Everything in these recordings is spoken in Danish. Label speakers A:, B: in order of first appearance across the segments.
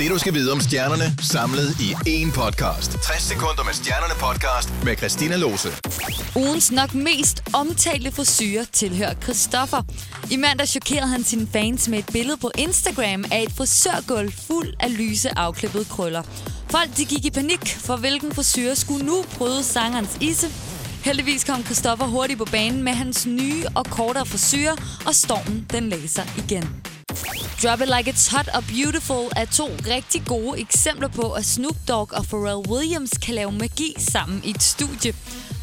A: Det du skal vide om stjernerne, samlet i én podcast. 60 sekunder med stjernerne podcast med Christina Lose.
B: Ugens nok mest omtalte frisyrer tilhører Christoffer. I mandag chokerede han sine fans med et billede på Instagram af et frisørgulv fuld af lyse afklippede krøller. Folk de gik i panik, for hvilken frisyrer skulle nu bryde sangerens isse. Heldigvis kom Christoffer hurtigt på banen med hans nye og kortere frisyrer, og stormen den læser igen. Drop It Like It's Hot og Beautiful er to rigtig gode eksempler på, at Snoop Dogg og Pharrell Williams kan lave magi sammen i et studie.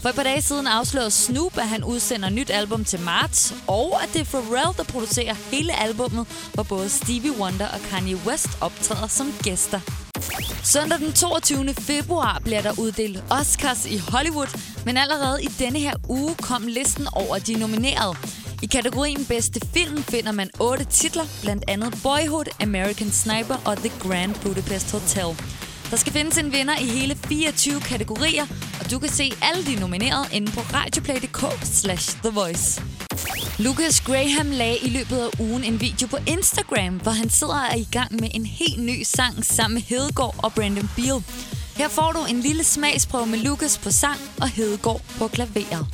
B: For et par dage siden afslørede Snoop, at han udsender nyt album til marts, og at det er Pharrell, der producerer hele albummet, hvor både Stevie Wonder og Kanye West optræder som gæster. Søndag den 22. februar bliver der uddelt Oscars i Hollywood, men allerede i denne her uge kom listen over de nominerede. I kategorien bedste film finder man otte titler, blandt andet Boyhood, American Sniper og The Grand Budapest Hotel. Der skal findes en vinder i hele 24 kategorier, og du kan se alle de nominerede inde på radioplay.dk slash The Voice. Lucas Graham lagde i løbet af ugen en video på Instagram, hvor han sidder og er i gang med en helt ny sang sammen med Hedegaard og Brandon Beal. Her får du en lille smagsprøve med Lucas på sang og Hedegaard på klaveret.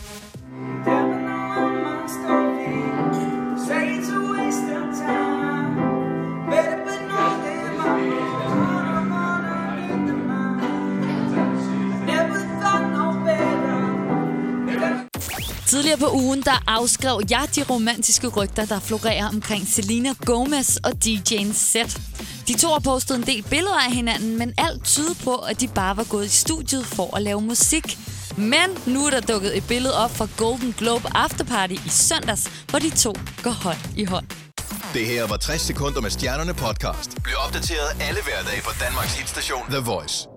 B: Tidligere på ugen, der afskrev jeg de romantiske rygter, der florerer omkring Selena Gomez og DJ'en Set. De to har postet en del billeder af hinanden, men alt tyder på, at de bare var gået i studiet for at lave musik. Men nu er der dukket et billede op fra Golden Globe Afterparty i søndags, hvor de to går hånd i hånd.
A: Det her var 60 sekunder med stjernerne podcast. Bliv opdateret alle hverdage på Danmarks hitstation The Voice.